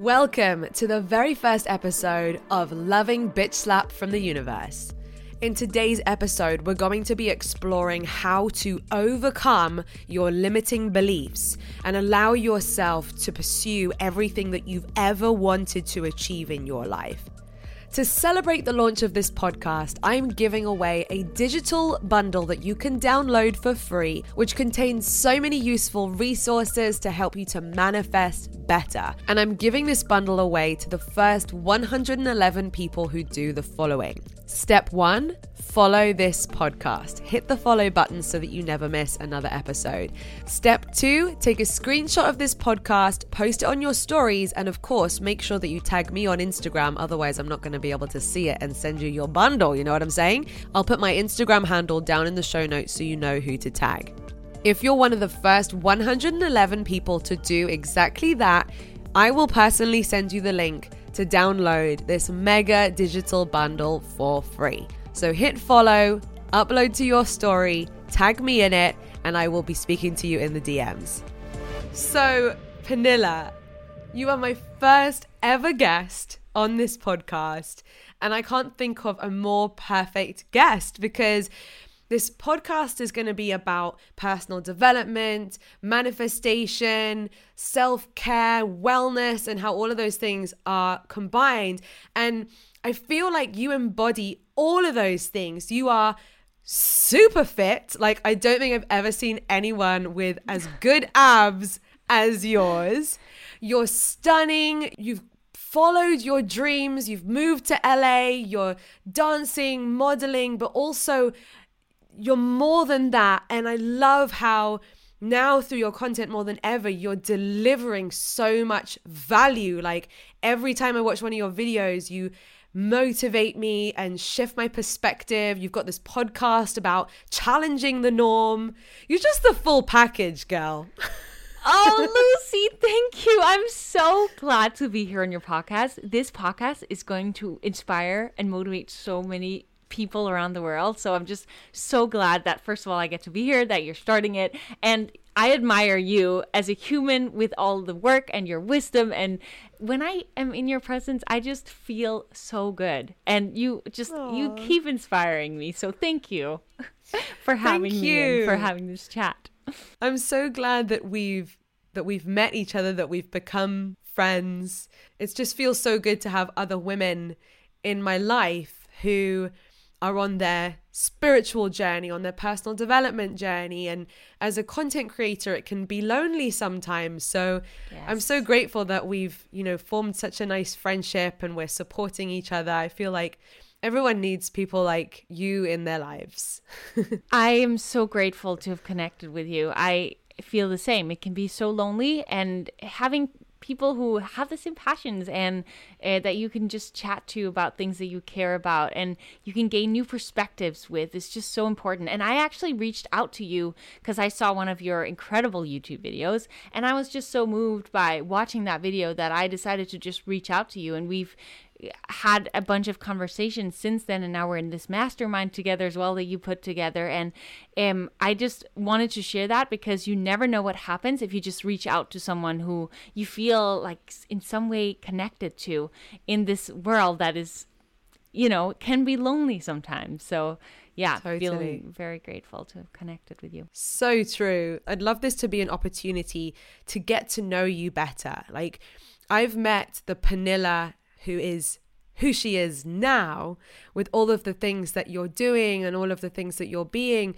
Welcome to the very first episode of Loving Bitch Slap from the Universe. In today's episode, we're going to be exploring how to overcome your limiting beliefs and allow yourself to pursue everything that you've ever wanted to achieve in your life. To celebrate the launch of this podcast, I'm giving away a digital bundle that you can download for free, which contains so many useful resources to help you to manifest better. And I'm giving this bundle away to the first 111 people who do the following. Step one, follow this podcast. Hit the follow button so that you never miss another episode. Step two, take a screenshot of this podcast, post it on your stories, and of course, make sure that you tag me on Instagram. Otherwise, I'm not going to be able to see it and send you your bundle. You know what I'm saying? I'll put my Instagram handle down in the show notes so you know who to tag. If you're one of the first 111 people to do exactly that, I will personally send you the link to download this mega digital bundle for free. So hit follow, upload to your story, tag me in it, and I will be speaking to you in the DMs. So, Pernilla, you are my first ever guest on this podcast, and I can't think of a more perfect guest because this podcast is going to be about personal development, manifestation, self care, wellness, and how all of those things are combined. And I feel like you embody all of those things. You are super fit. Like, I don't think I've ever seen anyone with as good abs as yours. You're stunning. You've followed your dreams. You've moved to LA. You're dancing, modeling, but also you're more than that. And I love how now through your content more than ever, you're delivering so much value. Like every time I watch one of your videos, you motivate me and shift my perspective. You've got this podcast about challenging the norm. You're just the full package, girl. oh, Lucie, thank you. I'm so glad to be here on your podcast. This podcast is going to inspire and motivate so many people around the world. So I'm just so glad that, first of all, I get to be here, that you're starting it. And I admire you as a human with all the work and your wisdom. And when I am in your presence, I just feel so good. And you just, Aww. you keep inspiring me. So thank you for having thank me and for having this chat. I'm so glad that we've that we've met each other, that we've become friends. It just feels so good to have other women in my life who are on their spiritual journey, on their personal development journey. And as a content creator, it can be lonely sometimes. So yes. I'm so grateful that we've, you know, formed such a nice friendship and we're supporting each other. I feel like everyone needs people like you in their lives. I am so grateful to have connected with you. I feel the same. It can be so lonely, and having people who have the same passions and uh, that you can just chat to about things that you care about and you can gain new perspectives with is just so important. And I actually reached out to you because I saw one of your incredible YouTube videos and I was just so moved by watching that video that I decided to just reach out to you and we've had a bunch of conversations since then and now we're in this mastermind together as well that you put together and um, i just wanted to share that because you never know what happens if you just reach out to someone who you feel like in some way connected to in this world that is you know can be lonely sometimes so yeah, totally. feeling very grateful to have connected with you. So true. I'd love this to be an opportunity to get to know you better. Like, I've met the Pernilla who is who she is now with all of the things that you're doing and all of the things that you're being.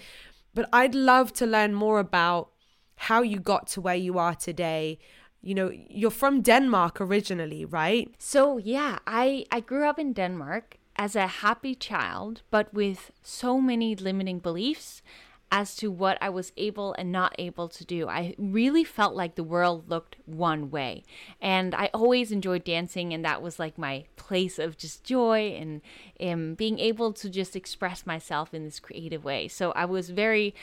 But I'd love to learn more about how you got to where you are today. You know, you're from Denmark originally, right? So, yeah, I I grew up in Denmark as a happy child, but with so many limiting beliefs as to what I was able and not able to do. I really felt like the world looked one way. And I always enjoyed dancing, and that was like my place of just joy and um, being able to just express myself in this creative way. So I was very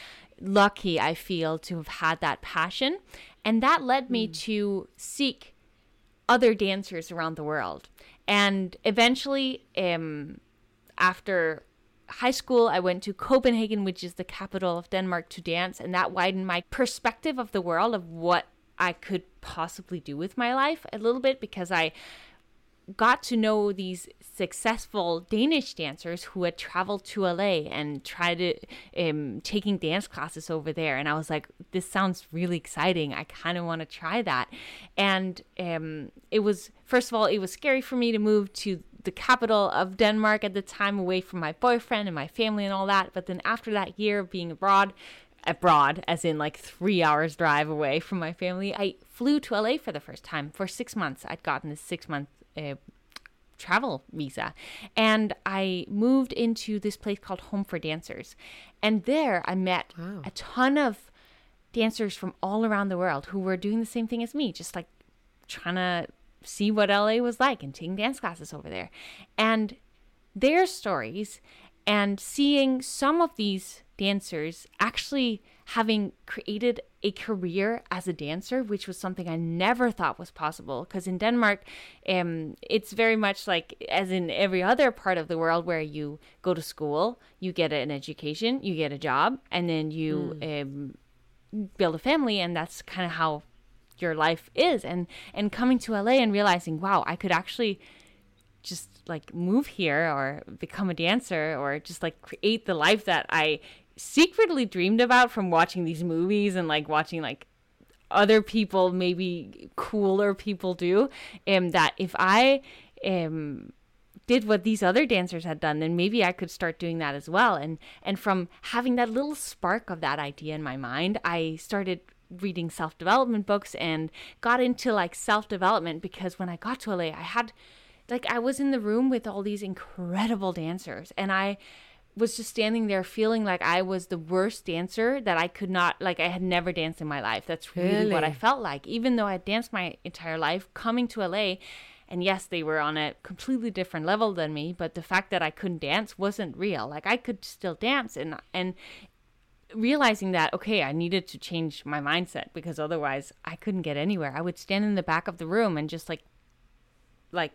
lucky, I feel, to have had that passion. And that led me mm. to seek other dancers around the world. And eventually, um, after high school, I went to Copenhagen, which is the capital of Denmark, to dance, and that widened my perspective of the world of what I could possibly do with my life a little bit because I got to know these successful Danish dancers who had traveled to LA and tried to um, taking dance classes over there. And I was like, this sounds really exciting. I kind of want to try that. And um, it was, first of all, it was scary for me to move to the capital of Denmark at the time, away from my boyfriend and my family and all that. But then after that year of being abroad, abroad, as in like three hours drive away from my family, I flew to LA for the first time for six months. I'd gotten this six month uh, travel visa. And I moved into this place called Home for Dancers. And there I met wow. a ton of dancers from all around the world who were doing the same thing as me, just like trying to see what LA was like and taking dance classes over there. And their stories and seeing some of these dancers actually having created a career as a dancer, which was something I never thought was possible. Because in Denmark, um, it's very much like as in every other part of the world where you go to school, you get an education, you get a job, and then you mm. um, build a family, and that's kind of how your life is. And and coming to LA and realizing, wow, I could actually just like move here or become a dancer or just like create the life that I secretly dreamed about from watching these movies and like watching like other people maybe cooler people do and that if i um did what these other dancers had done then maybe i could start doing that as well and and from having that little spark of that idea in my mind i started reading self-development books and got into like self-development because when i got to la i had like i was in the room with all these incredible dancers and i was just standing there feeling like I was the worst dancer that I could not like I had never danced in my life. That's really, really? what I felt like. Even though I danced my entire life coming to LA and yes, they were on a completely different level than me, but the fact that I couldn't dance wasn't real. Like I could still dance and and realizing that okay, I needed to change my mindset because otherwise I couldn't get anywhere. I would stand in the back of the room and just like like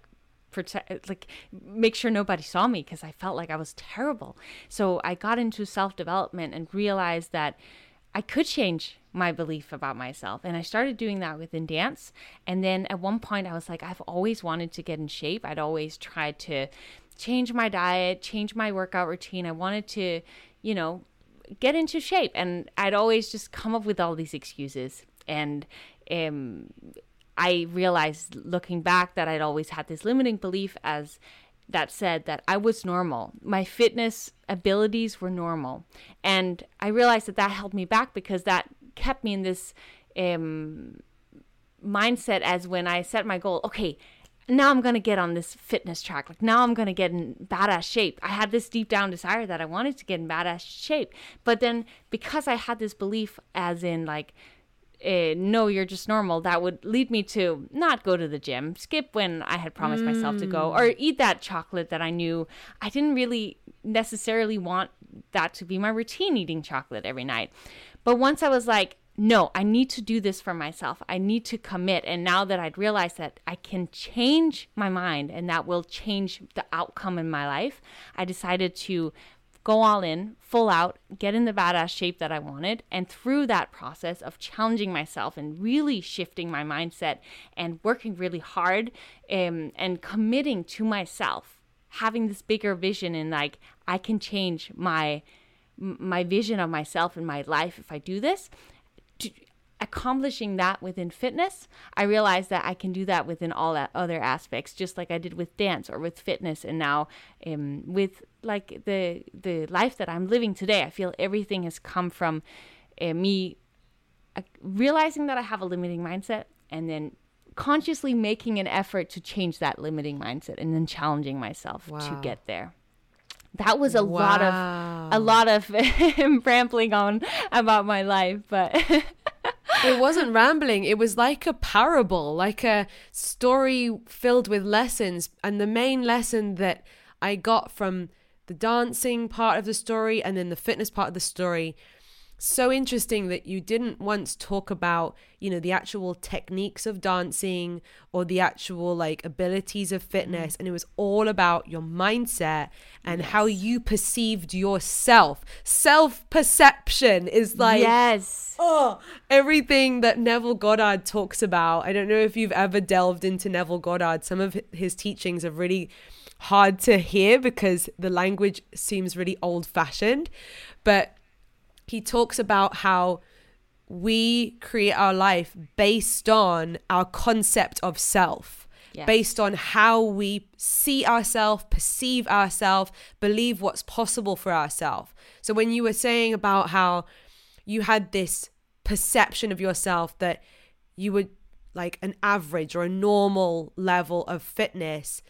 protect like make sure nobody saw me because I felt like I was terrible. So I got into self-development and realized that I could change my belief about myself. And I started doing that within dance. And then at one point I was like I've always wanted to get in shape. I'd always tried to change my diet, change my workout routine. I wanted to, you know, get into shape and I'd always just come up with all these excuses and um I realized looking back that I'd always had this limiting belief as that said that I was normal. My fitness abilities were normal. And I realized that that held me back because that kept me in this um, mindset as when I set my goal, okay, now I'm going to get on this fitness track. Like now I'm going to get in badass shape. I had this deep down desire that I wanted to get in badass shape. But then because I had this belief as in like uh, no, you're just normal, that would lead me to not go to the gym, skip when I had promised mm. myself to go, or mm. eat that chocolate that I knew I didn't really necessarily want that to be my routine eating chocolate every night. But once I was like, no, I need to do this for myself. I need to commit. And now that I'd realized that I can change my mind and that will change the outcome in my life, I decided to go all in, full out, get in the badass shape that I wanted. And through that process of challenging myself and really shifting my mindset and working really hard um, and committing to myself, having this bigger vision and like, I can change my my vision of myself and my life if I do this accomplishing that within fitness, I realized that I can do that within all other aspects, just like I did with dance or with fitness, and now um, with like the the life that I'm living today. I feel everything has come from uh, me uh, realizing that I have a limiting mindset, and then consciously making an effort to change that limiting mindset, and then challenging myself wow. to get there that was a wow. lot of a lot of rambling on about my life but it wasn't rambling. It was like a parable, like a story filled with lessons. And the main lesson that I got from the dancing part of the story and then the fitness part of the story so interesting that you didn't once talk about, you know, the actual techniques of dancing or the actual like abilities of fitness. Mm. And it was all about your mindset and how you perceived yourself. Self perception is like, yes. oh, everything that Neville Goddard talks about. I don't know if you've ever delved into Neville Goddard. Some of his teachings are really hard to hear because the language seems really old fashioned. But he talks about how we create our life based on our concept of self, based on how we see ourselves, perceive ourselves, believe what's possible for ourselves. So when you were saying about how you had this perception of yourself that you were like an average or a normal level of fitness,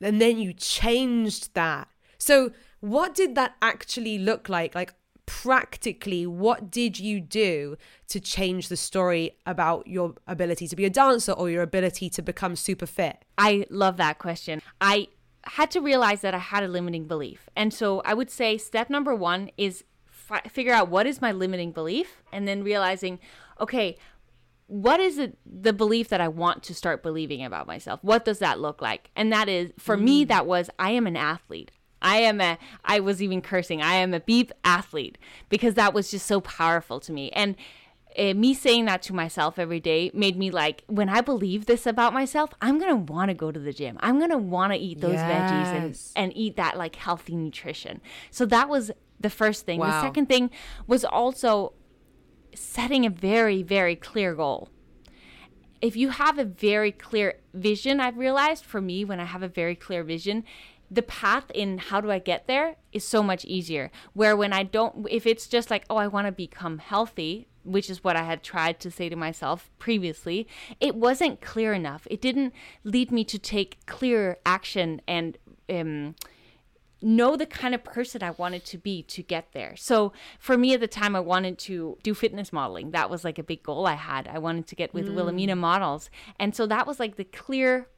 and then you changed that. So, what did that actually look like? Like, practically, what did you do to change the story about your ability to be a dancer or your ability to become super fit? I love that question. I had to realize that I had a limiting belief. And so I would say step number one is fi- figure out what is my limiting belief and then realizing, okay, what is it, the belief that I want to start believing about myself? What does that look like? And that is, for me, mm. that was I am an athlete. I am a, I was even cursing, I am a beep athlete because that was just so powerful to me. And uh, me saying that to myself every day made me like, when I believe this about myself, I'm going to want to go to the gym. I'm going to want to eat those veggies and, and eat that like healthy nutrition. So that was the first thing. The second thing was also setting a very, very clear goal if you have a very clear vision, I've realized for me, when I have a very clear vision, the path in how do I get there is so much easier. Where when I don't, if it's just like, oh, I want to become healthy, which is what I had tried to say to myself previously, it wasn't clear enough. It didn't lead me to take clear action and, um, know the kind of person I wanted to be to get there. So for me at the time, I wanted to do fitness modeling. That was like a big goal I had. I wanted to get with Wilhelmina models. And so that was like the clear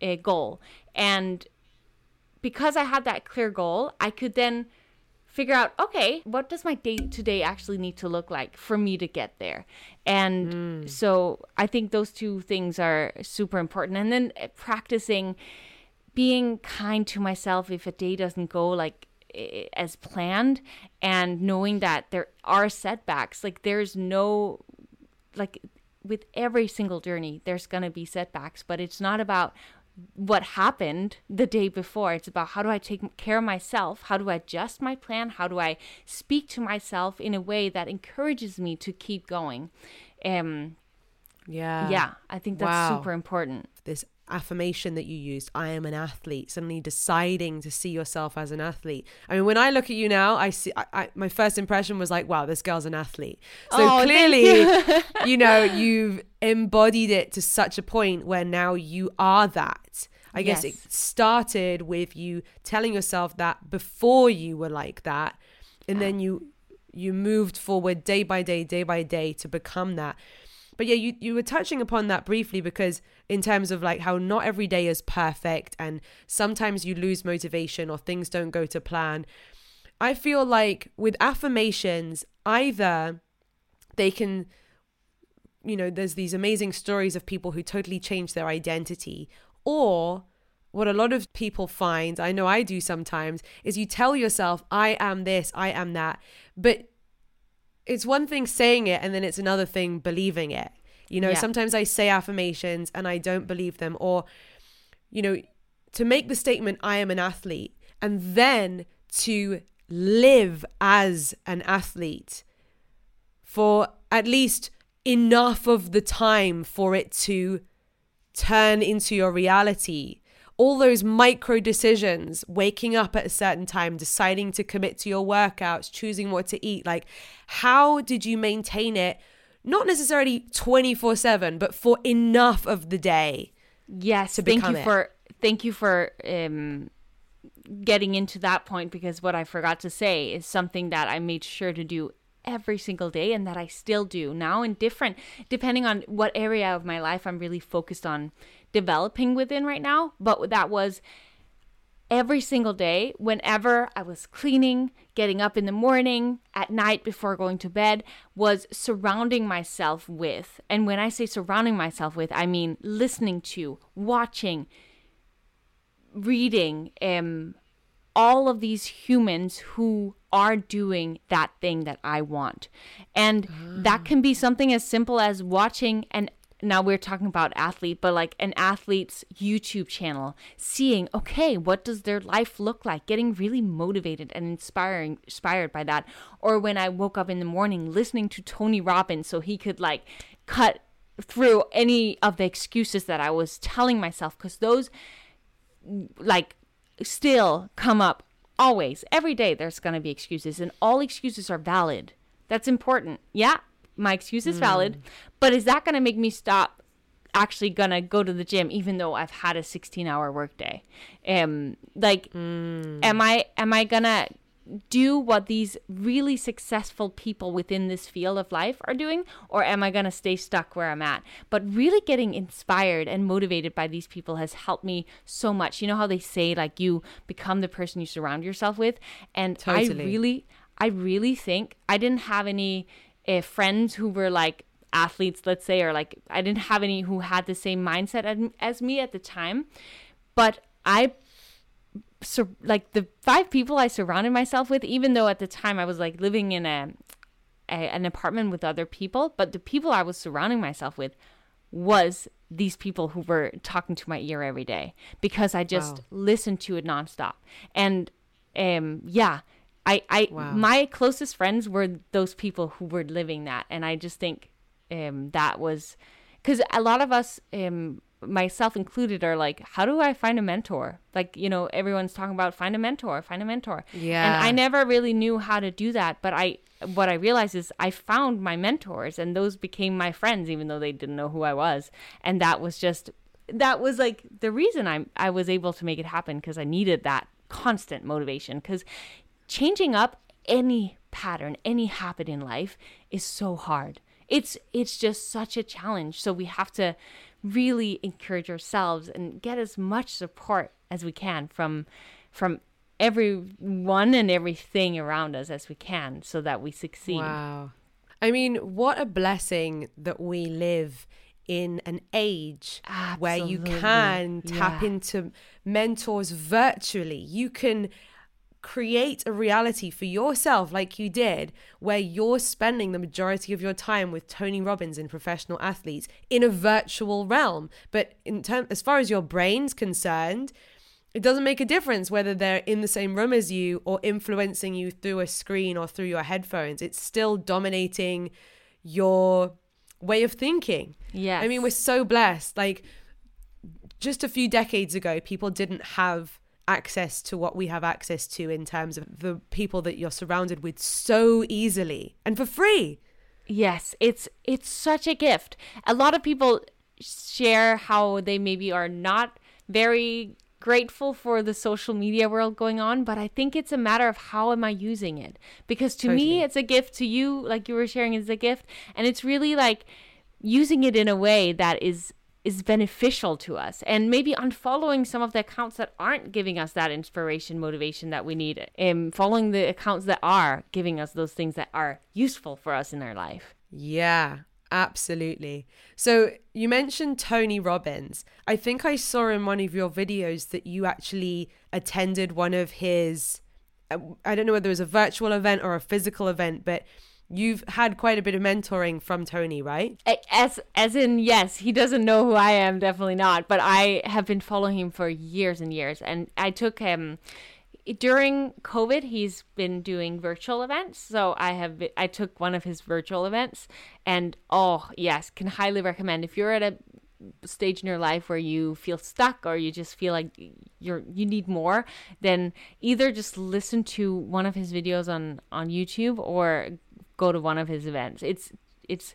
uh, goal. And because I had that clear goal, I could then figure out okay what does my day to day actually need to look like for me to get there? And hmm. so i think those two things are super important. And then uh, practicing being kind to myself if a day doesn't go like eh, eh, as planned and knowing that there are setbacks like there's no like with every single journey there's going to be setbacks but it's not about what happened the day before. It's about how do i take care of myself? How do i adjust my plan? How do i speak to myself in a way that encourages me to keep going? Um Yeah. yeah i think that's Wow. super important. This affirmation that you used, I am an athlete, suddenly deciding to see yourself as an athlete. I mean, when I look at you now, I see, I, I, my first impression was like, wow, this girl's an athlete. So Oh, clearly, you know, you've embodied it to such a point where now you are that. I guess it started with you telling yourself that before you were like that, and then you you moved forward day by day, day by day to become that. But yeah, you you were touching upon that briefly because in terms of like how not every day is perfect and sometimes you lose motivation or things don't go to plan. I feel like with affirmations, either they can you know, there's these amazing stories of people who totally change their identity or what a lot of people find, I know I do sometimes, is you tell yourself, I am this, I am that. But it's one thing saying it and then it's another thing believing it. You know, Yeah. sometimes I say affirmations and I don't believe them. Or, you know, to make the statement, I am an athlete, and then to live as an athlete for at least enough of the time for it to turn into your reality. All those micro decisions, waking up at a certain time, deciding to commit to your workouts, choosing what to eat. Like, how did you maintain it? Not necessarily 24 7, but for enough of the day. Yes, thank you it. for thank you for um, getting into that point because what I forgot to say is something that I made sure to do every single day and that I still do now and different depending on what area of my life I'm really focused on developing within right now. But that was every single day, whenever I was cleaning, getting up in the morning, at night before going to bed, was surrounding myself with, and when I say surrounding myself with, I mean listening to, watching, reading, um, all of these humans who are doing that thing that I want. And that can be something as simple as watching an now we're talking about athlete, but like an athlete's YouTube channel, seeing, okay, what does their life look like? Getting really motivated and inspiring inspired by that. Or when I woke up in the morning listening to Tony Robbins so he could like cut through any of the excuses that I was telling myself because those like still come up always every day there's going to be excuses and all excuses are valid that's important yeah my excuse is valid but is that going to make me stop actually going to go to the gym even though i've had a 16 hour workday? Um like am i am i going to do what these really successful people within this field of life are doing or am i going to stay stuck where i'm at? But really getting inspired and motivated by these people has helped me so much. You know how they say like you become the person you surround yourself with? And Totally. i really i really think i didn't have any uh, friends who were like athletes let's say or like i didn't have any who had the same mindset as, me at the time but i sur- like the five people I surrounded myself with, even though at the time I was like living in a, a an apartment with other people, but the people I was surrounding myself with was these people who were talking to my ear every day because I just Wow. listened to it nonstop. And um yeah, I I Wow. my closest friends were those people who were living that and I just think um that was cuz a lot of us um myself included are like how do I find a mentor? Like, you know, everyone's talking about find a mentor, find a mentor. Yeah. And I never really knew how to do that, but I what I realized is I found my mentors and those became my friends even though they didn't know who I was. And that was just that was like the reason I I was able to make it happen because I needed that constant motivation cuz changing up any pattern, any habit in life is so hard. It's it's just such a challenge. So we have to really encourage ourselves and get as much support as we can from from everyone and everything around us as we can so that we succeed. Wow. I mean, what a blessing that we live in an age where you can tap Yeah. into mentors virtually. You can create a reality for yourself like you did where you're spending the majority of your time with Tony Robbins and professional athletes in a virtual realm. But in term as far as your brain's concerned it doesn't make a difference whether they're in the same room as you or influencing you through a screen or through your headphones. It's still dominating your way of thinking. Yeah I mean, we're so blessed. Like, just a few decades ago, people didn't have access to what we have access to in terms of the people that you're surrounded with so easily and for free. Yes, it's it's such a gift. A lot of people share how they maybe are not very grateful for the social media world going on, but I think it's a matter of how am I using it? Because to Totally. me it's a gift to you like you were sharing is a gift and it's really like using it in a way that is is beneficial to us and maybe unfollowing some of the accounts that aren't giving us that inspiration motivation that we need and following the accounts that are giving us those things that are useful for us in our life Yeah, absolutely. So, you mentioned Tony Robbins. I think I saw in one of your videos that you actually attended one of his, uh, I don't know whether it was a virtual event or a physical event, but you've had quite a bit of mentoring from Tony, right? as as in yes he doesn't know who i am definitely not but i have been following him for years and years. And i took him during covid he's been doing virtual events. So i have been- i took one of his virtual events and oh yes can highly recommend. If you're at a stage in your life where you feel stuck or you just feel like you're you need more then either just listen to one of his videos on on YouTube or go to one of his events it's it's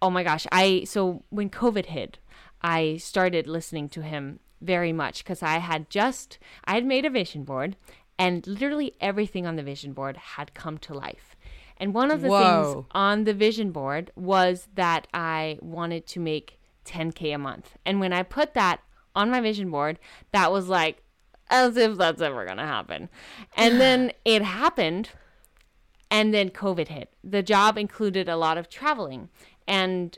oh my gosh i so when covid hit i started listening to him very much because i had just i had made a vision board and literally everything on the vision board had come to life and one of the Whoa. things on the vision board was that i wanted to make 10k a month and when i put that on my vision board that was like as if that's ever gonna happen. And then it happened, and then COVID hit. The job included a lot of traveling, and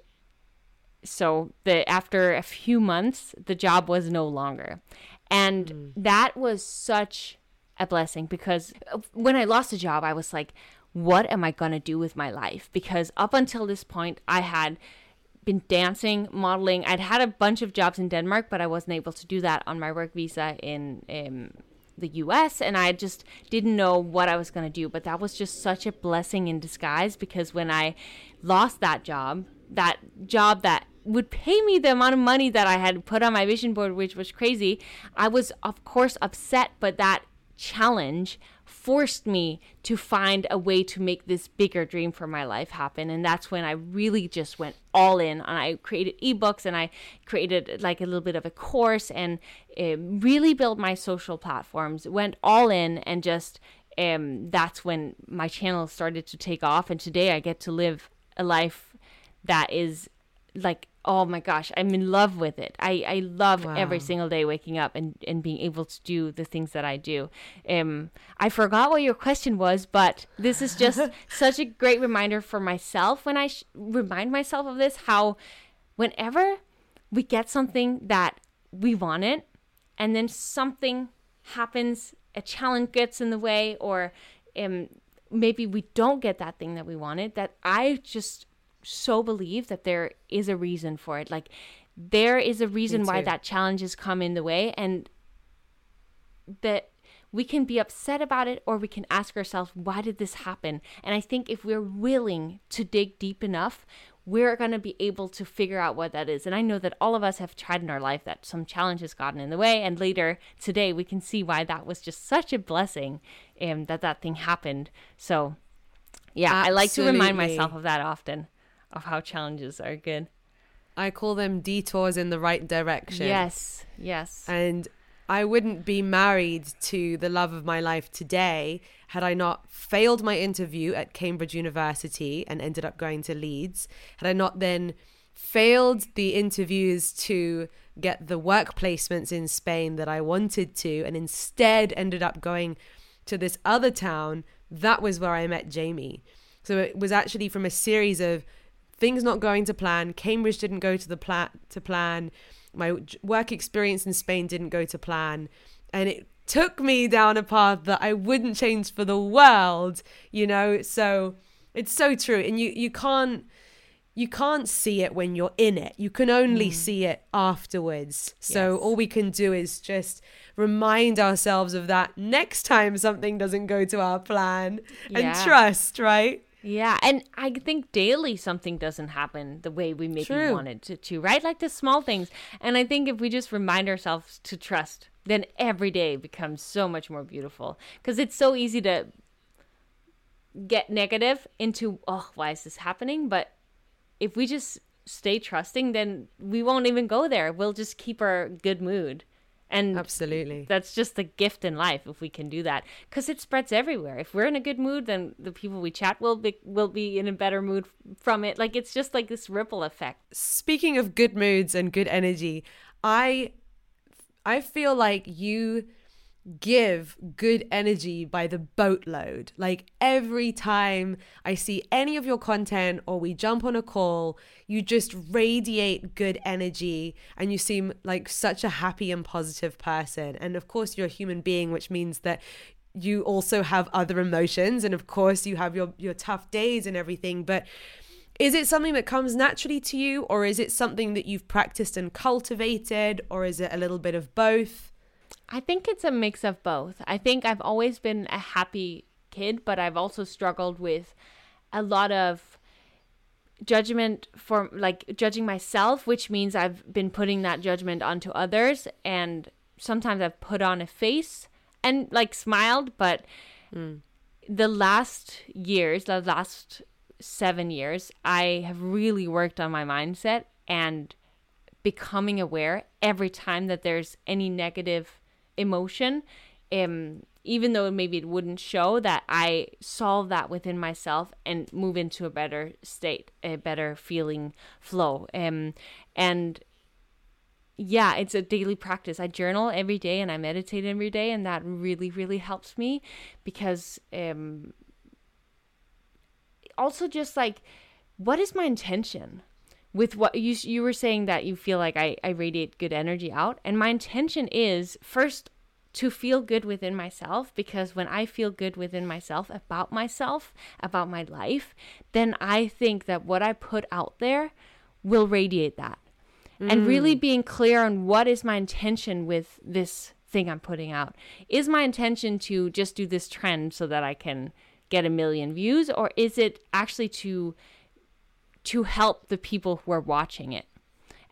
so the after a few months, the job was no longer, and mm. that was such a blessing because when I lost the job, I was like, what am I gonna do with my life? Because up until this point, I had been dancing, modeling. I'd had a bunch of jobs in Denmark, but I wasn't able to do that on my work visa in um, the US. And I just didn't know what I was going to do. But that was just such a blessing in disguise because when I lost that job, that job that would pay me the amount of money that I had put on my vision board, which was crazy, I was, of course, upset. But that challenge forced me to find a way to make this bigger dream for my life happen. And that's when I really just went all in and I created ebooks and I created like a little bit of a course and uh, really built my social platforms, went all in and just um, that's when my channel started to take off. And today I get to live a life that is like oh my gosh, I'm in love with it. I, I love wow. every single day waking up and, and being able to do the things that I do. Um, I forgot what your question was, but this is just such a great reminder for myself when I sh- remind myself of this how whenever we get something that we wanted and then something happens, a challenge gets in the way, or um, maybe we don't get that thing that we wanted, that I just so believe that there is a reason for it. Like there is a reason why that challenge has come in the way and that we can be upset about it or we can ask ourselves why did this happen? And i think if we're willing to dig deep enough we're going to be able to figure out what that is. And i know that all of us have tried in our life that some challenge has gotten in the way and later today we can see why that was just such a blessing um, that that thing happened. So yeah Absolutely. i like to remind myself of that often of how challenges are good. I call them detours in the right direction. Yes, yes. And I wouldn't be married to the love of my life today had I not failed my interview at Cambridge University and ended up going to Leeds. Had I not then failed the interviews to get the work placements in Spain that I wanted to and instead ended up going to this other town, that was where I met Jamie. So it was actually from a series of things not going to plan. Cambridge didn't go to the plan to plan. My work experience in Spain didn't go to plan, and it took me down a path that I wouldn't change for the world. You know, so it's so true, and you you can't you can't see it when you're in it. You can only mm. see it afterwards. So yes. all we can do is just remind ourselves of that next time something doesn't go to our plan yeah. and trust, right? Yeah, and I think daily something doesn't happen the way we maybe True. wanted to, to, right? Like the small things. And I think if we just remind ourselves to trust, then every day becomes so much more beautiful. Because it's so easy to get negative into, oh, why is this happening? But if we just stay trusting, then we won't even go there. We'll just keep our good mood. And absolutely, that's just the gift in life if we can do that, because it spreads everywhere. If we're in a good mood, then the people we chat will be will be in a better mood from it. Like it's just like this ripple effect. Speaking of good moods and good energy, I I feel like you give good energy by the boatload. Like every time I see any of your content or we jump on a call, you just radiate good energy and you seem like such a happy and positive person. And of course, you're a human being, which means that you also have other emotions and of course you have your your tough days and everything but is it something that comes naturally to you or is it something that you've practiced and cultivated or is it a little bit of both I think it's a mix of both. I think I've always been a happy kid, but I've also struggled with a lot of judgment for like judging myself, which means I've been putting that judgment onto others and sometimes I've put on a face and like smiled, but mm. the last years, the last 7 years, I have really worked on my mindset and becoming aware every time that there's any negative emotion um even though maybe it wouldn't show that I solve that within myself and move into a better state, a better feeling flow. Um, and yeah, it's a daily practice. I journal every day and I meditate every day, and that really, really helps me because um, also just like, what is my intention? With what you you were saying that you feel like I, I radiate good energy out and my intention is first to feel good within myself because when I feel good within myself about myself, about my life, then I think that what I put out there will radiate that. Mm. And really being clear on what is my intention with this thing I'm putting out. Is my intention to just do this trend so that I can get a million views or is it actually to to help the people who are watching it?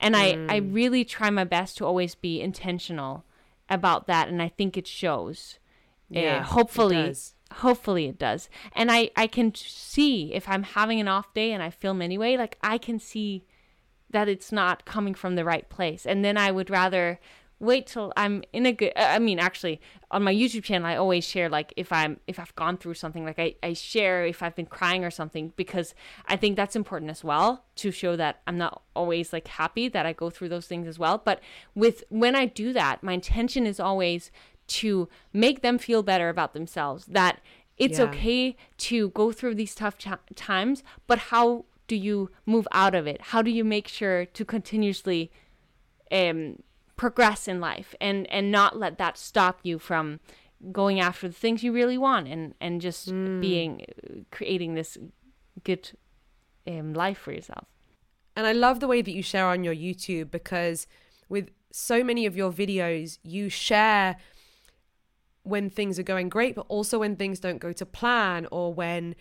And mm. I I really try my best to always be intentional about that and I think it shows. Yeah, uh, hopefully it hopefully it does. And I I can see if I'm having an off day and I film anyway, like I can see that it's not coming from the right place. And then I would rather wait till I'm in a good I mean actually on my YouTube channel I always share like if I'm if I've gone through something like I, I share if I've been crying or something because I think that's important as well to show that I'm not always like happy that I go through those things as well but with when I do that my intention is always to make them feel better about themselves that it's yeah. okay to go through these tough ch- times but how do you move out of it how do you make sure to continuously um progress in life and and not let that stop you from going after the things you really want and and just mm. being creating this good um, life for yourself and i love the way that you share on your youtube because with so many of your videos you share when things are going great but also when things don't go to plan or when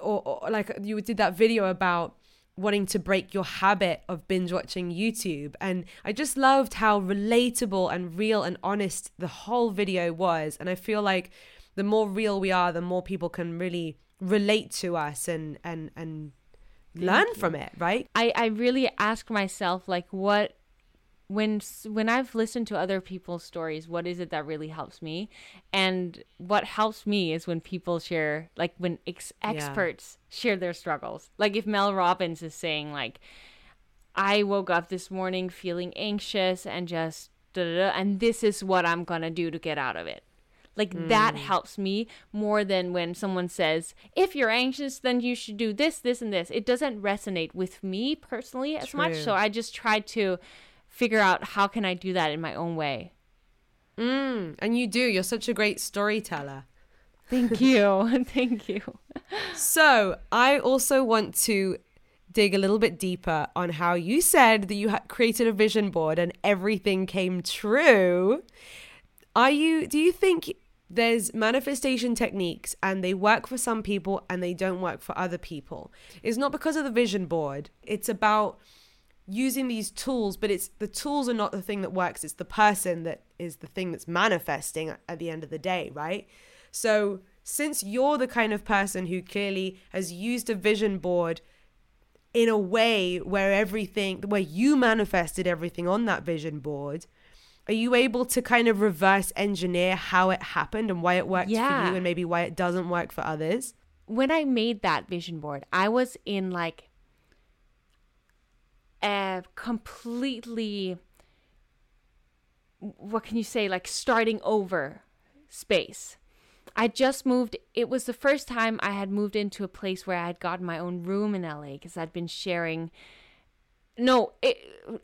or, or like you did that video about wanting to break your habit of binge watching YouTube. And I just loved how relatable and real and honest the whole video was. And I feel like the more real we are, the more people can really relate to us and and and learn from it, right? I I really ask myself like what when when I've listened to other people's stories, what is it that really helps me? And what helps me is when people share, like when ex- experts yeah. share their struggles. Like if Mel Robbins is saying, like, I woke up this morning feeling anxious and just, and this is what I'm gonna do to get out of it. Like mm. that helps me more than when someone says, if you're anxious, then you should do this, this, and this. It doesn't resonate with me personally as True. much. So I just try to figure out how can I do that in my own way. Mm, and you do. You're such a great storyteller. Thank you. Thank you. so, I also want to dig a little bit deeper on how you said that you had created a vision board and everything came true. Are you do you think there's manifestation techniques and they work for some people and they don't work for other people? It's not because of the vision board. It's about using these tools, but it's the tools are not the thing that works. It's the person that is the thing that's manifesting at the end of the day, right? So, since you're the kind of person who clearly has used a vision board in a way where everything, where you manifested everything on that vision board, are you able to kind of reverse engineer how it happened and why it worked yeah. for you and maybe why it doesn't work for others? When I made that vision board, I was in like a completely what can you say like starting over space. I just moved it was the first time i had moved into a place where i had gotten my own room in la because i'd been sharing no it,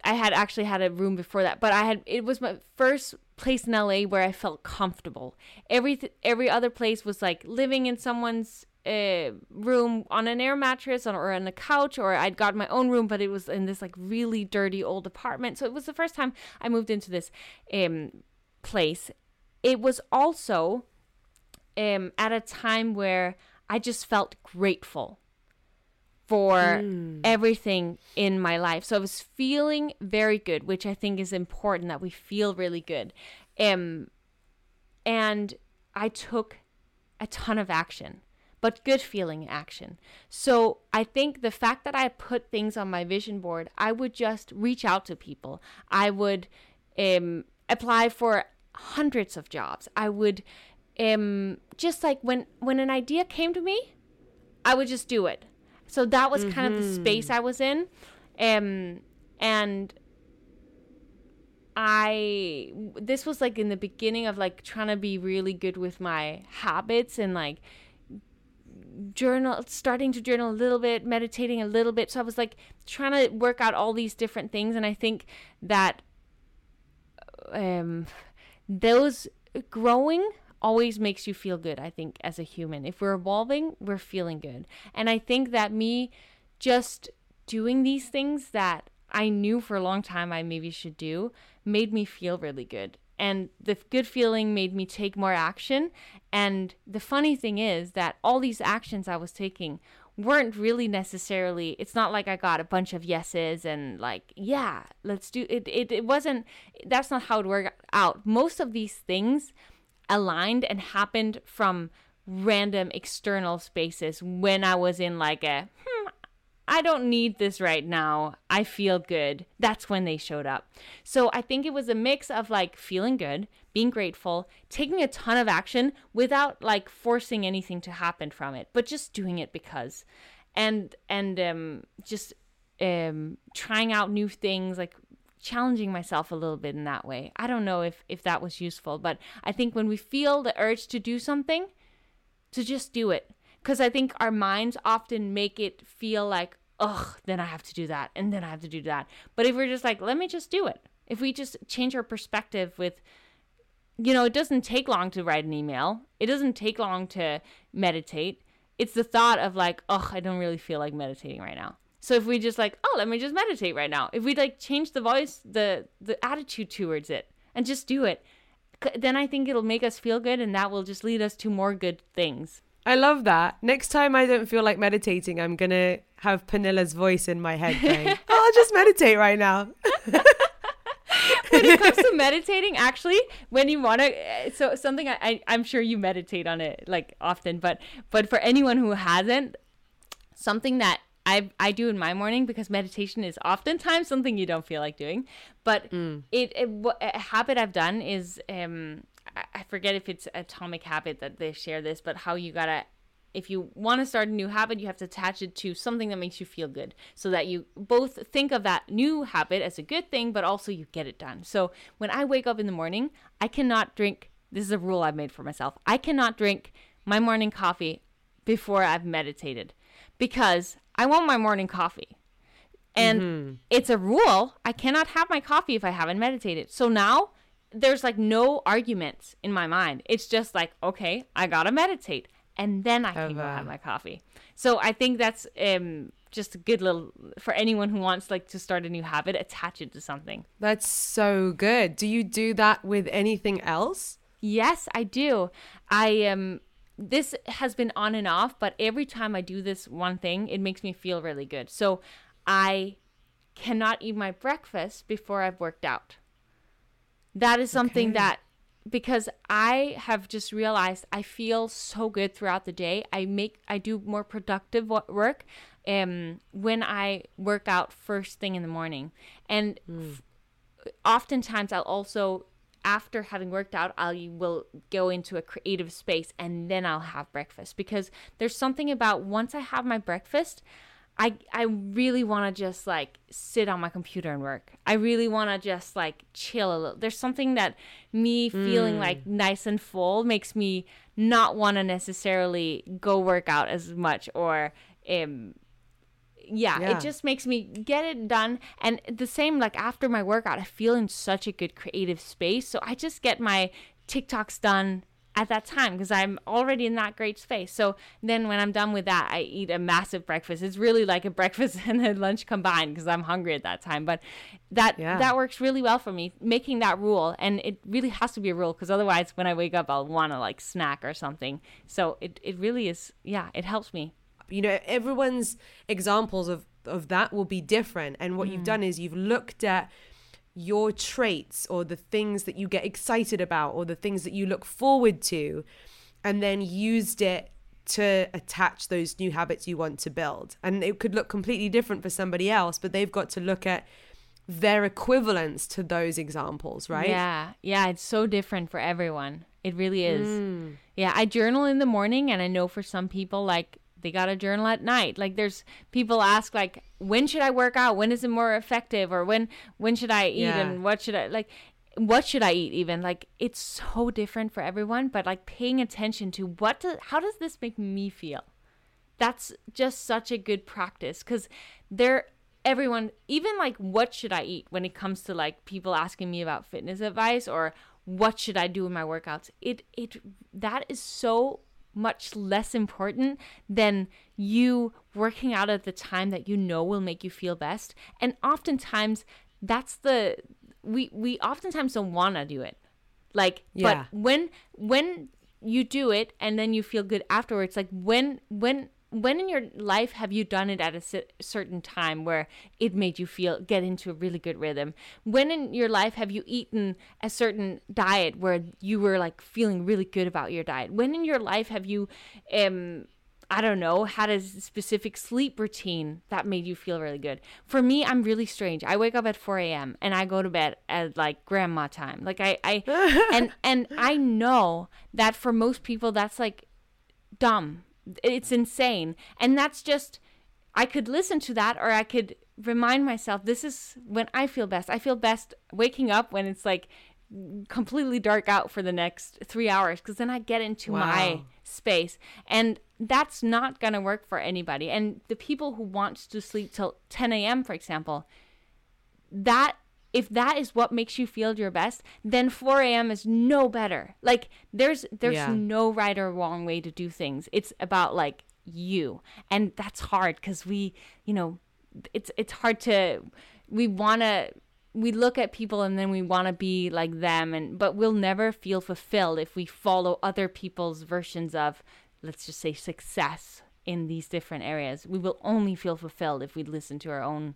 i had actually had a room before that but i had it was my first place in la where i felt comfortable. Every every other place was like living in someone's a room on an air mattress or on a couch or I'd got my own room but it was in this like really dirty old apartment. So it was the first time I moved into this um place. It was also um at a time where I just felt grateful for mm. everything in my life. So I was feeling very good which I think is important that we feel really good. Um and I took a ton of action but good feeling action. So I think the fact that I put things on my vision board, I would just reach out to people. I would um, apply for hundreds of jobs. I would um, just like when when an idea came to me, I would just do it. So that was mm-hmm. kind of the space mm-hmm. I was in, um, and I this was like in the beginning of like trying to be really good with my habits and like journal starting to journal a little bit meditating a little bit. So i was like trying to work out all these different things. And i think that um those growing always makes you feel good i think as a human. If we're evolving we're feeling good. And i think that me just doing these things that i knew for a long time i maybe should do made me feel really good and the good feeling made me take more action. And the funny thing is that all these actions i was taking weren't really necessarily it's not like i got a bunch of yeses and like yeah let's do it it, it wasn't that's not how it worked out. Most of these things aligned and happened from random external spaces when i was in like a hmm, I don't need this right now. I feel good. That's when they showed up. So I think it was a mix of like feeling good, being grateful, taking a ton of action without like forcing anything to happen from it, but just doing it because. And and um just um trying out new things like challenging myself a little bit in that way. I don't know if if that was useful, but I think when we feel the urge to do something, to just do it because I think our minds often make it feel like, ugh, then I have to do that, and then I have to do that. But if we're just like, let me just do it, if we just change our perspective with, you know, it doesn't take long to write an email, it doesn't take long to meditate. It's the thought of like, ugh, I don't really feel like meditating right now. So if we just like, oh, let me just meditate right now. If we like change the voice, the the attitude towards it, and just do it, then I think it'll make us feel good, and that will just lead us to more good things. I love that. Next time I don't feel like meditating, I'm going to have Pernilla's voice in my head going, oh, I'll just meditate right now. when it comes to meditating, actually, when you want to, so something I, I, I'm sure you meditate on it like often, but but for anyone who hasn't, something that I I do in my morning because meditation is oftentimes something you don't feel like doing, but mm. it, it a habit I've done is um I forget if it's Atomic Habit that they share this, but how you gotta, if you want to start a new habit, you have to attach it to something that makes you feel good so that you both think of that new habit as a good thing, but also you get it done. So when I wake up in the morning, I cannot drink, this is a rule I've made for myself, I cannot drink my morning coffee before I've meditated because I want my morning coffee. And mm-hmm. it's a rule. I cannot have my coffee if I haven't meditated. So now there's like no arguments in my mind. It's just like, okay, I gotta meditate, and then I can go have my coffee. So I think that's um just a good little for anyone who wants like to start a new habit, attach it to something. That's so good. Do you do that with anything else? Yes, I do. I um this has been on and off, but every time I do this one thing, it makes me feel really good. So I cannot eat my breakfast before I've worked out. That is something okay. that because I have just realized I feel so good throughout the day. I make I do more productive work um when I work out first thing in the morning. And mm. oftentimes I'll also after having worked out, I will go into a creative space and then I'll have breakfast because there's something about once I have my breakfast, I I really want to just like sit on my computer and work. I really want to just like chill a little. There's something that me feeling mm. like nice and full makes me not want to necessarily go work out as much or um yeah, yeah, it just makes me get it done. And the same, like after my workout, I feel in such a good creative space. So I just get my TikToks done at that time because I'm already in that great space. So then when I'm done with that, I eat a massive breakfast. It's really like a breakfast and a lunch combined because I'm hungry at that time. But that yeah. that works really well for me, making that rule. And it really has to be a rule because otherwise when I wake up I'll want to like snack or something. So it, it really is yeah, it helps me. You know, everyone's examples of of that will be different. And what mm. you've done is you've looked at your traits or the things that you get excited about or the things that you look forward to and then used it to attach those new habits you want to build. And it could look completely different for somebody else, but they've got to look at their equivalents to those examples, right? Yeah. Yeah, it's so different for everyone. It really is. Mm. Yeah, I journal in the morning and I know for some people like they got to journal at night. Like there's people ask like when should I work out? When is it more effective or when when should I eat Yeah. and what should I like what should I eat even? Like it's so different for everyone, but like paying attention to what does how does this make me feel? That's just such a good practice cuz there everyone even like what should I eat when it comes to like people asking me about fitness advice or what should I do in my workouts? It it that is so much less important than you working out at the time that you know will make you feel best. And oftentimes that's the we we oftentimes don't want to do it. Like Yeah. but when when you do it and then you feel good afterwards like when when when in your life have you done it at a certain time where it made you feel get into a really good rhythm when in your life have you eaten a certain diet where you were like feeling really good about your diet when in your life have you um I don't know, had a specific sleep routine that made you feel really good. For me, I'm really strange. I wake up at 4 a.m. and I go to bed at like grandma time. Like I, I and and I know that for most people that's like dumb. It's insane. And that's just I could listen to that or I could remind myself this is when I feel best. I feel best waking up when it's like completely dark out for the next 3 hours cuz then I get into my space and that's not going to work for anybody. And the people who want to sleep till 10 a.m., for example, that if that is what makes you feel your best, then 4 a.m. is no better. Like there's there's Yeah. no right or wrong way to do things. It's about like you, and that's hard because we, you know, it's it's hard to we want to we look at people and then we want to be like them and but we'll never feel fulfilled if we follow other people's versions of let's just say success in these different areas we will only feel fulfilled if we listen to our own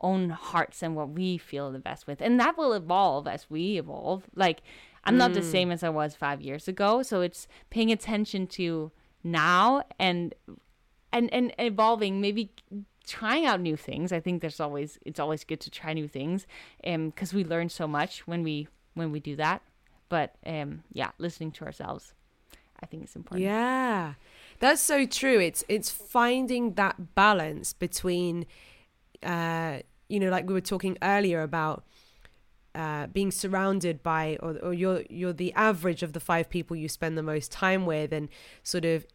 own hearts and what we feel the best with. And that will evolve as we evolve. Like i'm not the same as i was 5 years ago. So it's paying attention to now and and and evolving maybe trying out new things. I think there's always it's always good to try new things um because we learn so much when we when we do that. But um yeah listening to ourselves i think it's important. Yeah. That's so true. It's it's finding that balance between uh you know like we were talking earlier about uh being surrounded by or, or you're you're the average of the five people you spend the most time with and sort of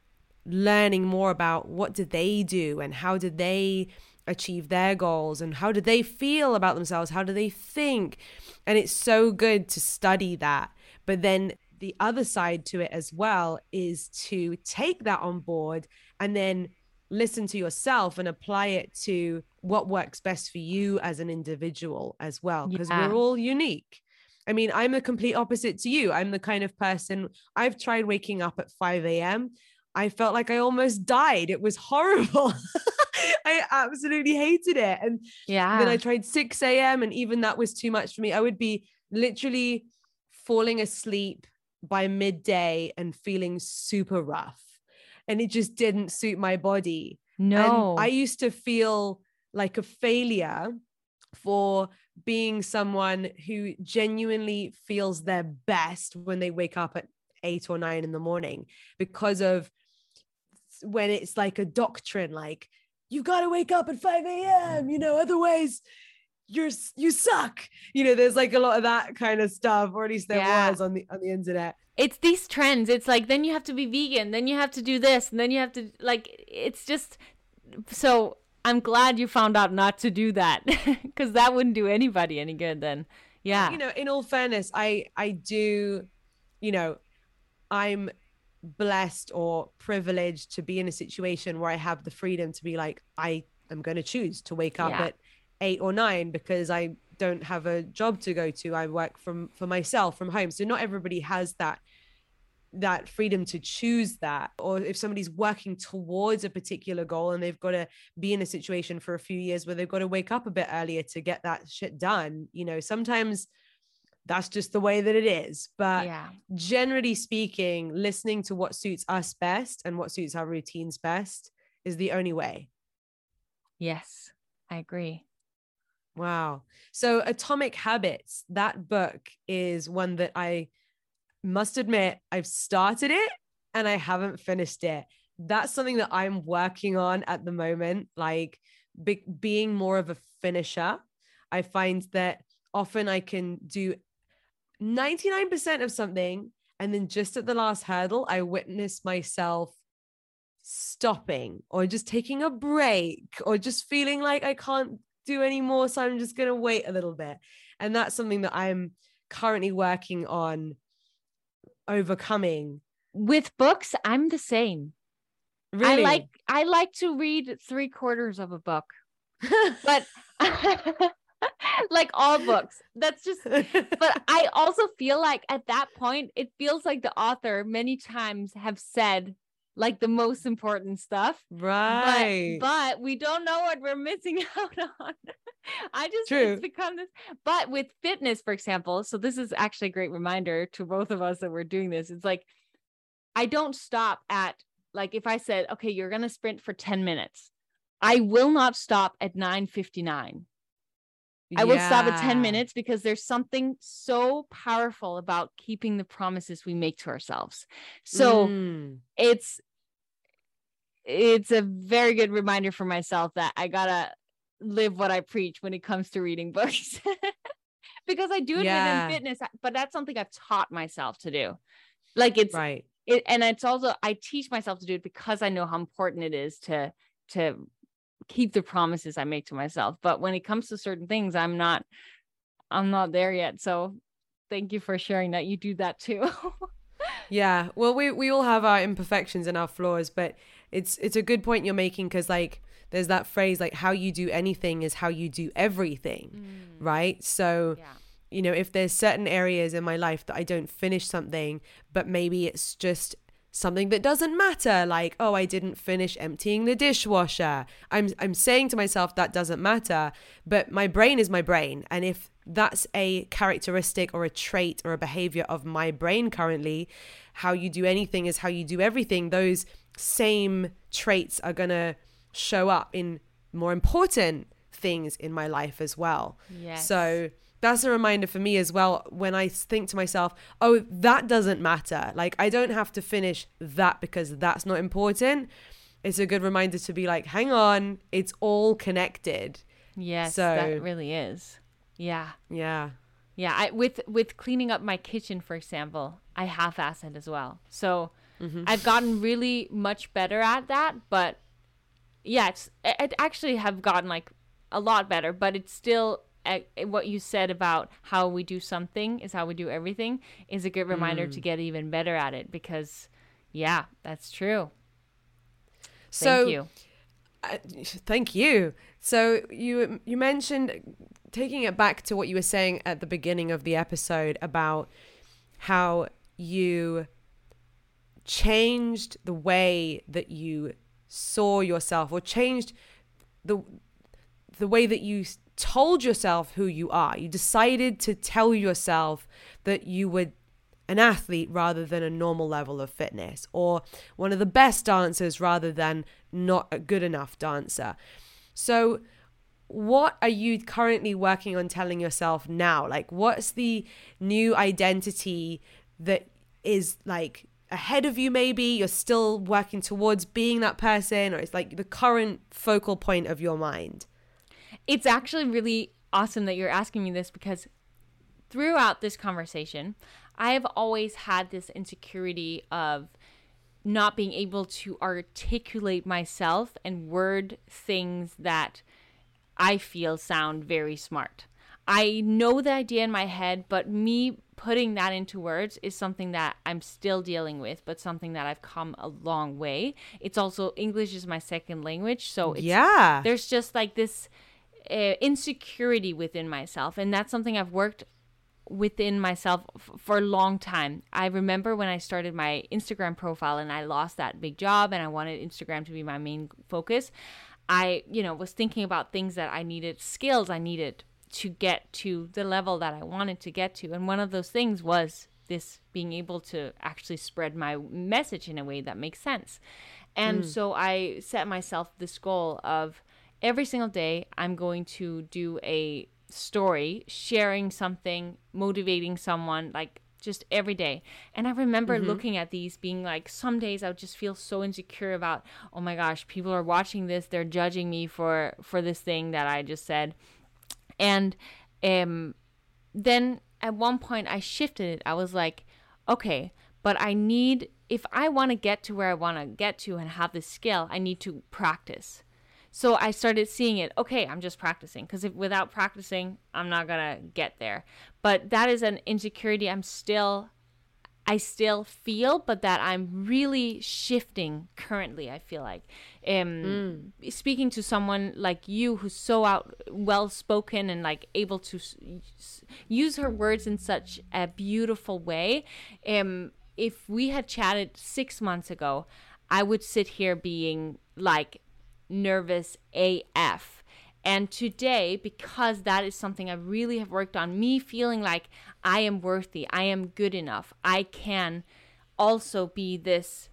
learning more about what did they do and how did they achieve their goals and how do they feel about themselves? How do they think? And it's so good to study that. But then the other side to it as well is to take that on board and then listen to yourself and apply it to what works best for you as an individual as well because Yeah. we're all unique I mean, I'm the complete opposite to you. I'm the kind of person I've tried waking up at 5 a.m. I felt like I almost died. It was horrible. I absolutely hated it. And yeah then I tried 6 a.m. and even that was too much for me. I would be literally falling asleep by midday and feeling super rough. And it just didn't suit my body. no And I used to feel like a failure for being someone who genuinely feels their best when they wake up at eight or nine in the morning because of when it's like a doctrine, like you got to wake up at 5 a.m., you know, otherwise you're you suck. You know, there's like a lot of that kind of stuff, or at least there Yeah. was on the on the internet. it's these trends it's like then you have to be vegan then you have to do this and then you have to like it's just so i'm glad you found out not to do that because that wouldn't do anybody any good then yeah you know in all fairness i i do you know i'm blessed or privileged to be in a situation where i have the freedom to be like i am going to choose to wake up Yeah. at eight or nine because i don't have a job to go to. I work from for myself from home. So not everybody has that that freedom to choose that. Or if somebody's working towards a particular goal and they've got to be in a situation for a few years where they've got to wake up a bit earlier to get that shit done you know sometimes that's just the way that it is. But yeah. generally speaking listening to what suits us best and what suits our routines best is the only way. Yes i agree Wow. So Atomic Habits, that book is one that I must admit I've started it and I haven't finished it. that's something that I'm working on at the moment, like be- being more of a finisher. I find that often I can do 99% of something and then just at the last hurdle, I witness myself stopping or just taking a break or just feeling like I can't do anymore. So I'm just going to wait a little bit. And that's something that I'm currently working on overcoming. With books, I'm the same. Really? I like I like to read three quarters of a book, but like all books. That's just. But I also feel like at that point, it feels like the author many times have said like the most important stuff. Right. But, but we don't know what we're missing out on. I just True. it's become this. But with fitness, for example, so this is actually a great reminder to both of us that we're doing this. It's like I don't stop at like if I said, okay, you're gonna sprint for 10 minutes, I will not stop at 959. I will stop at 10 minutes because there's something so powerful about keeping the promises we make to ourselves. So Mm. it's it's a very good reminder for myself that I gotta live what I preach when it comes to reading books. because I do it Yeah. within fitness, but that's something I've taught myself to do. Like it's right. it, and it's also I teach myself to do it because I know how important it is to to keep the promises I make to myself. But when it comes to certain things, I'm not I'm not there yet. So thank you for sharing that you do that too. Yeah. Well, we we all have our imperfections and our flaws, but it's it's a good point you're making because like there's that phrase like how you do anything is how you do everything, mm. right? So yeah. you know if there's certain areas in my life that I don't finish something, but maybe it's just something that doesn't matter like oh I didn't finish emptying the dishwasher. I'm I'm saying to myself that doesn't matter, but my brain is my brain and if that's a characteristic or a trait or a behavior of my brain currently, how you do anything is how you do everything. Those same traits are going to show up in more important things in my life as well. Yes. So that's a reminder for me as well when I think to myself, oh, that doesn't matter. Like, I don't have to finish that because that's not important. It's a good reminder to be like, hang on, it's all connected. Yes, So- that really is. Yeah. Yeah. Yeah, I with with cleaning up my kitchen, for example, I half-ass it as well. So mm-hmm. I've gotten really much better at that, but yeah, it's I actually have gotten like a lot better, but it's still what you said about how we do something is how we do everything is a good reminder to get even better at it because yeah, that's true. So, Thank you. Uh, thank you. So you you mentioned taking it back to what you were saying at the beginning of the episode about how you changed the way that you saw yourself or changed the the way that you told yourself who you are. You decided to tell yourself that you were an athlete rather than a normal level of fitness or one of the best dancers rather than not a good enough dancer. So what are you currently working on telling yourself now? Like what's the new identity that is like ahead of you maybe you're still working towards being that person or it's like the current focal point of your mind? It's actually really awesome that you're asking me this because throughout this conversation, I have always had this insecurity of not being able to articulate myself and word things that I feel sound very smart. I know the idea in my head, but me putting that into words is something that I'm still dealing with, but something that I've come a long way. It's also English is my second language, so it's yeah. there's just like this uh, insecurity within myself and that's something i've worked within myself f- for a long time. I remember when i started my instagram profile and i lost that big job and i wanted instagram to be my main focus i you know was thinking about things that i needed skills i needed to get to the level that i wanted to get to. And one of those things was this being able to actually spread my message in a way that makes sense. And so i set myself this goal of every single day I'm going to do a story sharing something, motivating someone, like just every day. And I remember mm-hmm. looking at these being like, some days I would just feel so insecure about, oh my gosh, people are watching this, they're judging me for for this thing that I just said. And um then at one point I shifted it. I was like, okay, but I need if I want to get to where I want to get to and have this skill, I need to practice. So I started seeing it, okay, I'm just practicing because without practicing, I'm not going to get there. But that is an insecurity I'm still I still feel, but that I'm really shifting currently. I feel like, um, mm. speaking to someone like you who's so out, well spoken and like able to s- use her words in such a beautiful way. Um, if we had chatted six months ago, I would sit here being like nervous AF. And today, because that is something I really have worked on, me feeling like I am worthy, I am good enough, I can also be this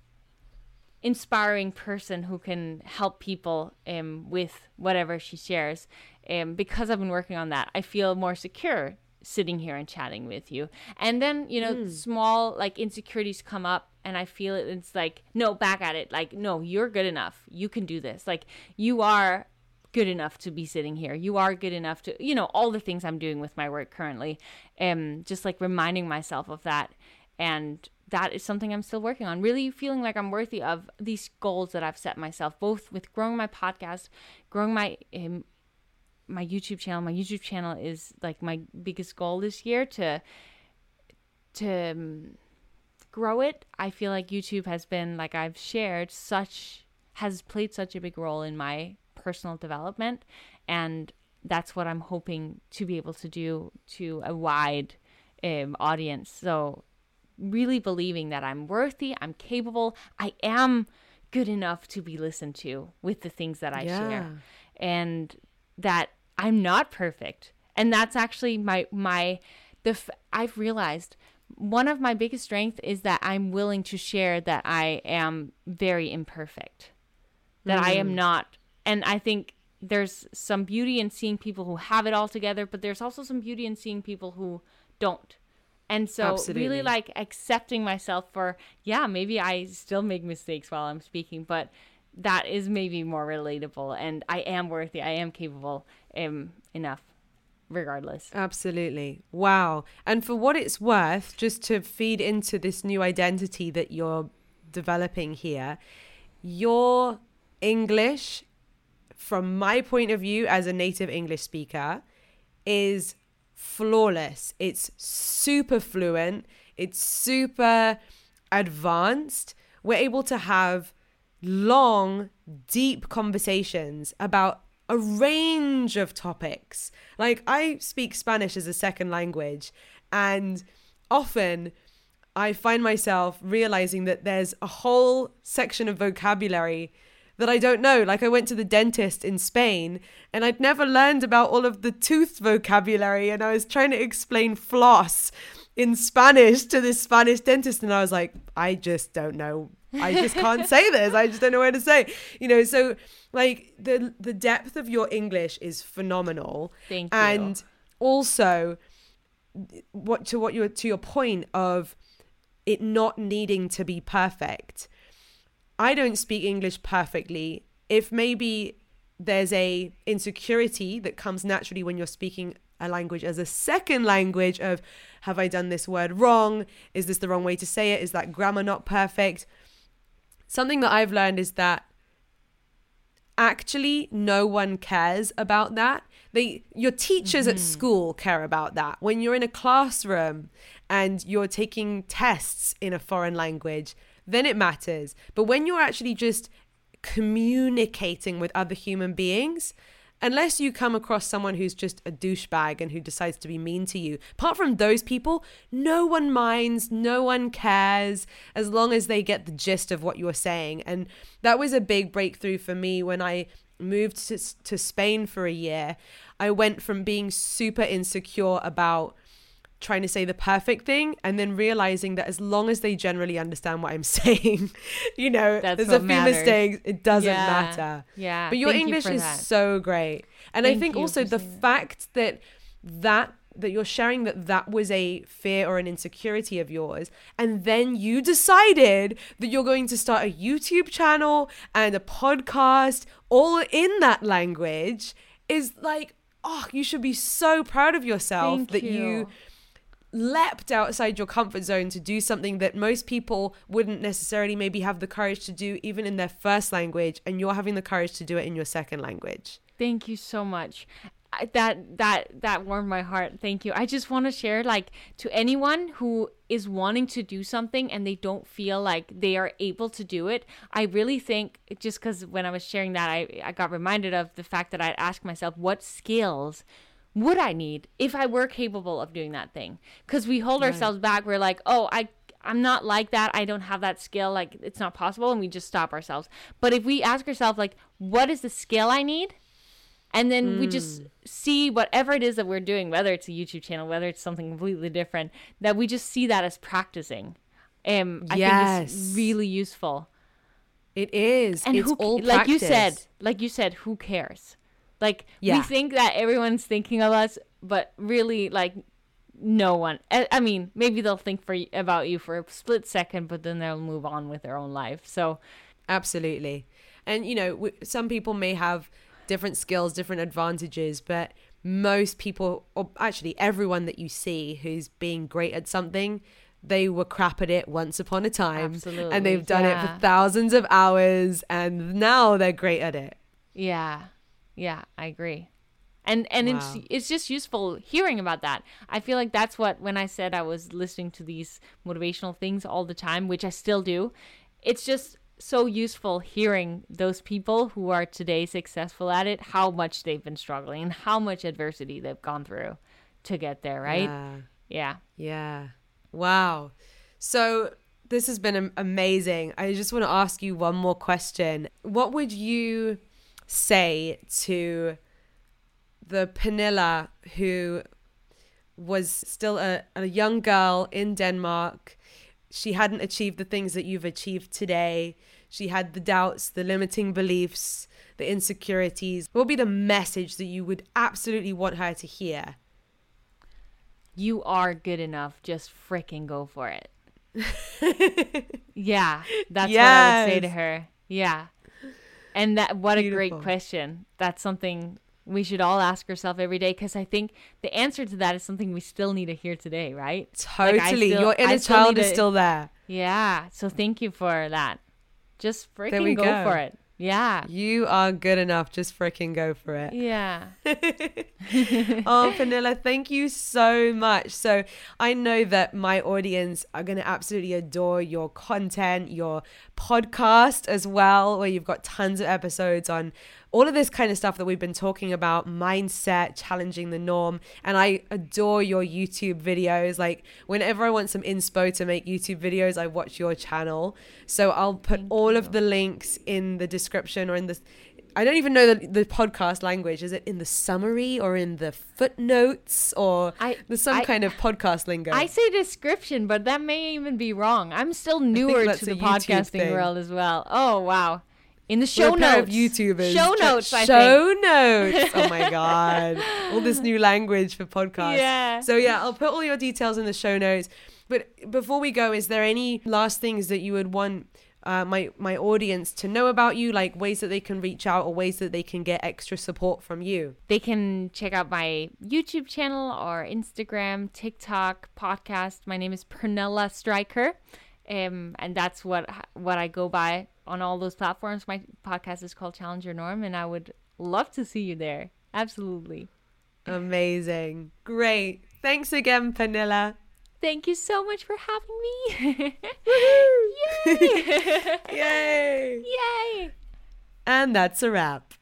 inspiring person who can help people um, with whatever she shares. Um, because I've been working on that, I feel more secure sitting here and chatting with you. And then, you know, mm. small like insecurities come up and I feel it it's like, no, back at it. Like, no, you're good enough. You can do this. Like you are good enough to be sitting here. You are good enough to, you know, all the things I'm doing with my work currently. Um just like reminding myself of that and that is something I'm still working on. Really feeling like I'm worthy of these goals that I've set myself, both with growing my podcast, growing my um, my YouTube channel. My YouTube channel is like my biggest goal this year to to um, grow it. I feel like YouTube has been like I've shared such has played such a big role in my personal development and that's what I'm hoping to be able to do to a wide um, audience. So really believing that I'm worthy, I'm capable, I am good enough to be listened to with the things that I yeah. share. And that I'm not perfect. And that's actually my my the f- I've realized one of my biggest strengths is that I'm willing to share that I am very imperfect. That mm. I am mm. not and I think there's some beauty in seeing people who have it all together, but there's also some beauty in seeing people who don't. And so Absolutely. really like accepting myself for yeah, maybe I still make mistakes while I'm speaking, but that is maybe more relatable and I am worthy, I am capable um, enough regardless. Absolutely. Wow. And for what it's worth, just to feed into this new identity that you're developing here, your English, from my point of view as a native English speaker, is flawless. It's super fluent, it's super advanced. We're able to have long, deep conversations about a range of topics. Like, I speak Spanish as a second language, and often I find myself realizing that there's a whole section of vocabulary that I don't know. Like, I went to the dentist in Spain and I'd never learned about all of the tooth vocabulary, and I was trying to explain floss in Spanish to this Spanish dentist, and I was like, I just don't know I just can't say this. I just don't know where to say. You know, so like the the depth of your English is phenomenal. Thank you. And also what to what you to your point of it not needing to be perfect. I don't speak English perfectly. If maybe there's a insecurity that comes naturally when you're speaking a language as a second language of have I done this word wrong? Is this the wrong way to say it? Is that grammar not perfect? Something that I've learned is that actually no one cares about that. They your teachers mm-hmm. at school care about that. When you're in a classroom and you're taking tests in a foreign language, then it matters. But when you're actually just communicating with other human beings, unless you come across someone who's just a douchebag and who decides to be mean to you, apart from those people, no one minds, no one cares as long as they get the gist of what you're saying. And that was a big breakthrough for me when I moved to, to Spain for a year. I went from being super insecure about trying to say the perfect thing and then realizing that as long as they generally understand what I'm saying, you know, That's there's a few matters. mistakes, it doesn't yeah. matter. Yeah. But your Thank English you is that. so great. And Thank I think also the fact that that that you're sharing that that was a fear or an insecurity of yours and then you decided that you're going to start a YouTube channel and a podcast all in that language is like oh you should be so proud of yourself Thank that you. you leapt outside your comfort zone to do something that most people wouldn't necessarily maybe have the courage to do even in their first language and you're having the courage to do it in your second language Thank you so much. That that that warmed my heart. Thank you. I just want to share like to anyone who is wanting to do something and they don't feel like they are able to do it. I really think just cuz when I was sharing that I I got reminded of the fact that I'd ask myself what skills would I need if I were capable of doing that thing? Cuz we hold ourselves back. We're like, "Oh, I I'm not like that. I don't have that skill. Like it's not possible." And we just stop ourselves. But if we ask ourselves like, "What is the skill I need?" and then we just see whatever it is that we're doing whether it's a youtube channel whether it's something completely different that we just see that as practicing um i think it's really useful it is and it's who, like you said like you said who cares like Yeah. we think that everyone's thinking of us but really like no one I, I mean maybe they'll think for about you for a split second but then they'll move on with their own life so Absolutely. And, you know, w- some people may have different skills, different advantages, but most people, or actually everyone that you see who's being great at something, they were crap at it once upon a time. Absolutely, And they've done it for thousands of hours and now they're great at it. Yeah. Yeah, I agree. And and Wow. it's it's just useful hearing about that. I feel like that's what when I said I was listening to these motivational things all the time, which I still do. It's just so useful hearing those people who are today successful at it, how much they've been struggling and how much adversity they've gone through to get there, right? Yeah. Yeah. Yeah. Wow. So this has been amazing. I just want to ask you one more question. What would you say to the Pernilla who was still a, a young girl in Denmark? She hadn't achieved the things that you've achieved today. She had the doubts, the limiting beliefs, the insecurities. What would be the message that you would absolutely want her to hear? You are good enough. Just freaking go for it. yeah, that's what I would say to her. Yeah. And that what a great question. That's something we should all ask ourselves every day because I think the answer to that is something we still need to hear today, right? Like, Totally. still- Your inner child is still there. Yeah. So thank you for that. Just freaking go. go. for it. Yeah. You are good enough. Just freaking go for it. Yeah. oh, Pernilla, thank you so much. So, I know that my audience are going to absolutely adore your content, your podcast as well, where you've got tons of episodes on all of this kind of stuff that we've been talking about mindset, challenging the norm. And I adore your YouTube videos. Like, whenever I want some inspo to make YouTube videos, I watch your channel. So, I'll put Thank all you. of the links in the description or in the I don't even know the, the podcast language. Is it in the summary or in the footnotes or I- there's some I- kind of podcast lingo? I say description, but that may even be wrong. I'm still newer to the podcasting thing. world as well. Oh wow. In the show notes. of YouTubers. Show notes, I Show notes. Oh my god! All this new language for podcasts. Yeah. So yeah, I'll put all your details in the show notes. But before we go, is there any last things that you would want uh, my my audience to know about you, like ways that they can reach out or ways that they can get extra support from you? They can check out my YouTube channel or Instagram, TikTok, podcast. My name is Pernilla Stryker. Um, and that's what what I go by on all those platforms. My podcast is called Challenge Your Norm, and I would love to see you there. Absolutely. Amazing, great. Thanks again, Pernilla. Thank you so much for having me. Yay! Yay! Yay! And that's a wrap.